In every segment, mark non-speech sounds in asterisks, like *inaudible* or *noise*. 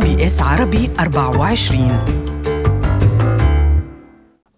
SBS عربي 24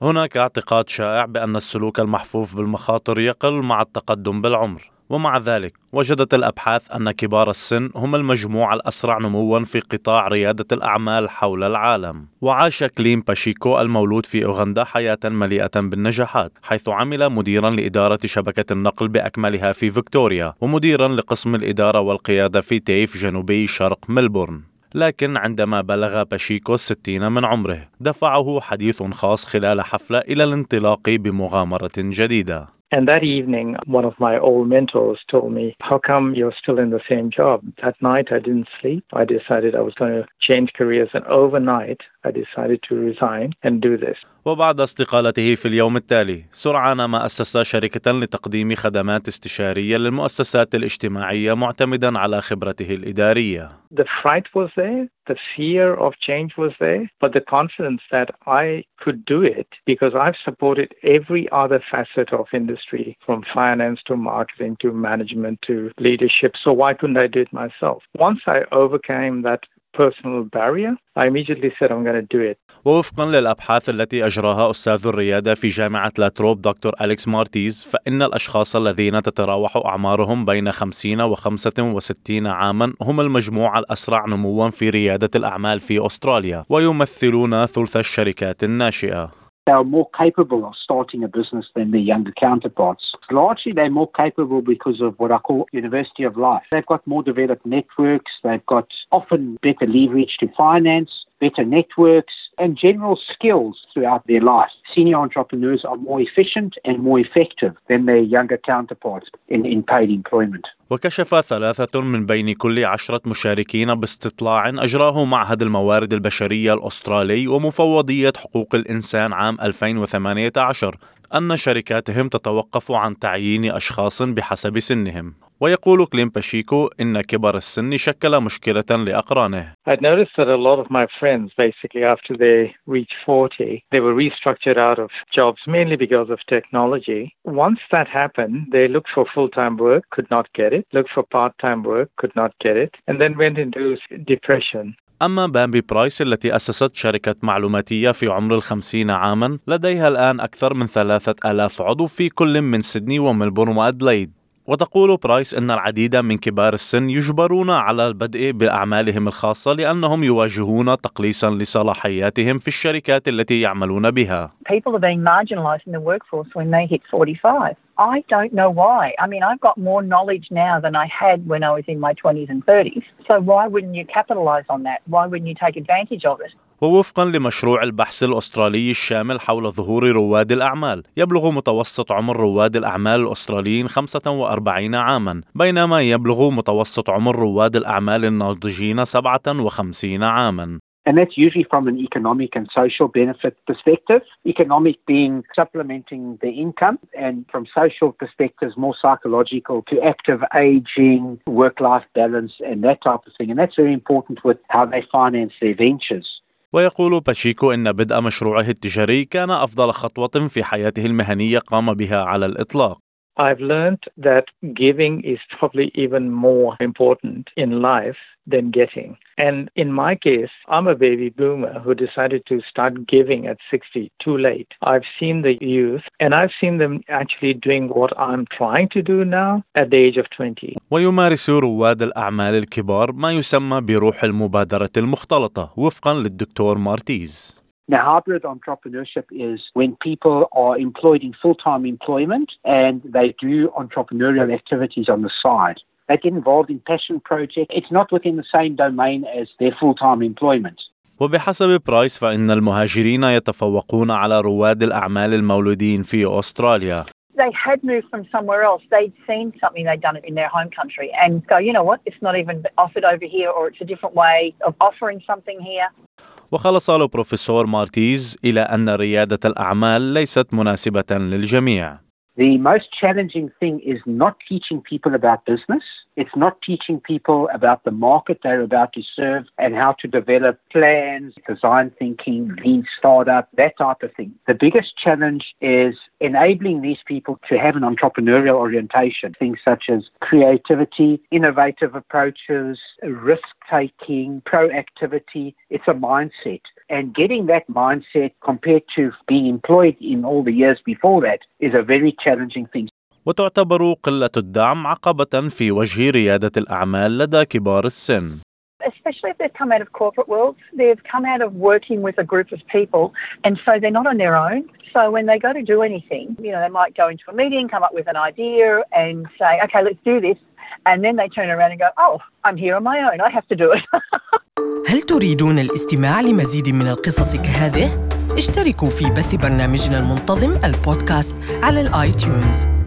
هناك اعتقاد شائع بأن السلوك المحفوف بالمخاطر يقل مع التقدم بالعمر ومع ذلك وجدت الأبحاث أن كبار السن هم المجموعه الأسرع نموا في قطاع ريادة الأعمال حول العالم. وعاش كليم باشيكو المولود في أوغندا حياة مليئة بالنجاحات حيث عمل مديرا لإدارة شبكة النقل بأكملها في فيكتوريا ومديرا لقسم الإدارة والقيادة في TAFE جنوبي شرق ملبورن. لكن عندما بلغ باشيكو الستين من عمره دفعه حديث خاص خلال حفلة إلى الانطلاق بمغامرة جديدة And that evening, one of my old mentors told me, How come you're still in the same job? That night, I didn't sleep. I decided I was going to change careers, and overnight, I decided to resign and do this. وبعد استقالته في اليوم التالي سرعان ما أسس شركة لتقديم خدمات استشارية للمؤسسات الاجتماعية معتمدا على خبرته الإدارية. The fright was there, the fear of change was there, but the confidence that I could do it because I've supported every other facet of industry from finance to marketing to management to leadership. So why couldn't I do it myself? Once I overcame that personal barrier, I immediately said I'm going to do it. ووفقا للأبحاث التي أجراها أستاذ الريادة في جامعة لاتروب دكتور أليكس مارتيز فإن الأشخاص الذين تتراوح أعمارهم بين 50 و 65 عاما هم المجموعة الأسرع نموا في ريادة الأعمال في أستراليا ويمثلون ثلث الشركات الناشئة they are more capable of starting a business than their younger counterparts. Largely, they're more capable because of what I call university of life. They've got more developed networks, they've got often better leverage to finance, better networks, and general skills throughout their life. Senior entrepreneurs are more efficient and more effective than their younger counterparts in, in paid employment. وكشف ثلاثة من بين كل عشرة مشاركين باستطلاع أجراه معهد الموارد البشرية الأسترالي ومفوضية حقوق الإنسان عام 2018 أن شركاتهم تتوقف عن تعيين أشخاص بحسب سنهم ويقول كليم باشيكو إن كبر السن شكل مشكلة لأقرانه. I'd noticed that a lot of my friends, basically after they reached 40, they were restructured out of jobs mainly because of technology. Once that happened, they looked for full-time work, could not get it, looked for part-time work, could not get it, and then went into depression. أما بامبي برايس التي أسست شركة معلوماتية في عمر الخمسين عاما لديها الآن أكثر من ثلاثة ألاف عضو في كل من سيدني وملبورن وأدلايد وتقول برايس إن العديد من كبار السن يجبرون على البدء بأعمالهم الخاصة لأنهم يواجهون تقليصا لصلاحياتهم في الشركات التي يعملون بها. People are being marginalized in the workforce when they hit 45. I don't know why. I mean, I've got more knowledge now than I had when I was in my 20s and 30s. So why wouldn't you capitalize on that? Why wouldn't you take advantage of it? ووفقا لمشروع البحث الأسترالي الشامل حول ظهور رواد الأعمال يبلغ متوسط عمر رواد الأعمال الأستراليين 45 عاما بينما يبلغ متوسط عمر رواد الأعمال الناضجين 57 عاما And that's usually from an economic and social benefit perspective. Economic being supplementing the income, and from social perspectives, more psychological to active aging, work life balance, and that type of thing. And that's very important with how they finance their ventures. ويقول باشيكو إن بدء مشروعه التجاري كان أفضل خطوة في حياته المهنية قام بها على الإطلاق. I've learned that giving is probably even more important in life than getting. And in my case, I'm a baby boomer who decided to start giving at 60, too late. I've seen the youth and I've seen them actually doing what I'm trying to do now at the age of 20. ويمارس رواد الأعمال الكبار ما يسمى بروح المبادرة المختلطة وفقا للدكتور مارتيز. Now, hybrid entrepreneurship is when people are employed in full time employment and they do entrepreneurial activities on the side. They get involved in passion projects. It's not within the same domain as their full time employment. وبحسب برايس فإن المهاجرين يتفوقون على رواد الأعمال المولودين في أستراليا they had moved from somewhere else. They'd seen something they'd done in their home country and go, you know what, it's not even offered over here or it's a different way of offering something here. وخلص البروفيسور مارتيز إلى أن ريادة الأعمال ليست مناسبة للجميع. The most challenging thing is not teaching people about business. It's not teaching people about the market they're about to serve and how to develop plans, design thinking, lean startup, that type of thing. The biggest challenge is enabling these people to have an entrepreneurial orientation, things such as creativity, innovative approaches, risk taking, proactivity. It's a mindset. And getting that mindset compared to being employed in all the years before that is a very challenging thing. وتعتبر قلة الدعم عقبة في وجه ريادة الأعمال لدى كبار السن. especially if they've come out of corporate worlds, they've come out of working with a group of people, and so they're not on their own. So when they go to do anything, you know, they might go into a meeting, come up with an idea, and say, "Okay, let's do this," And then they turn around and go, "Oh, I'm here on my own. I have to do it." *laughs* هل تريدون الاستماع لمزيد من القصص كهذه؟ اشتركوا في بث برنامجنا المنتظم البودكاست على ال iTunes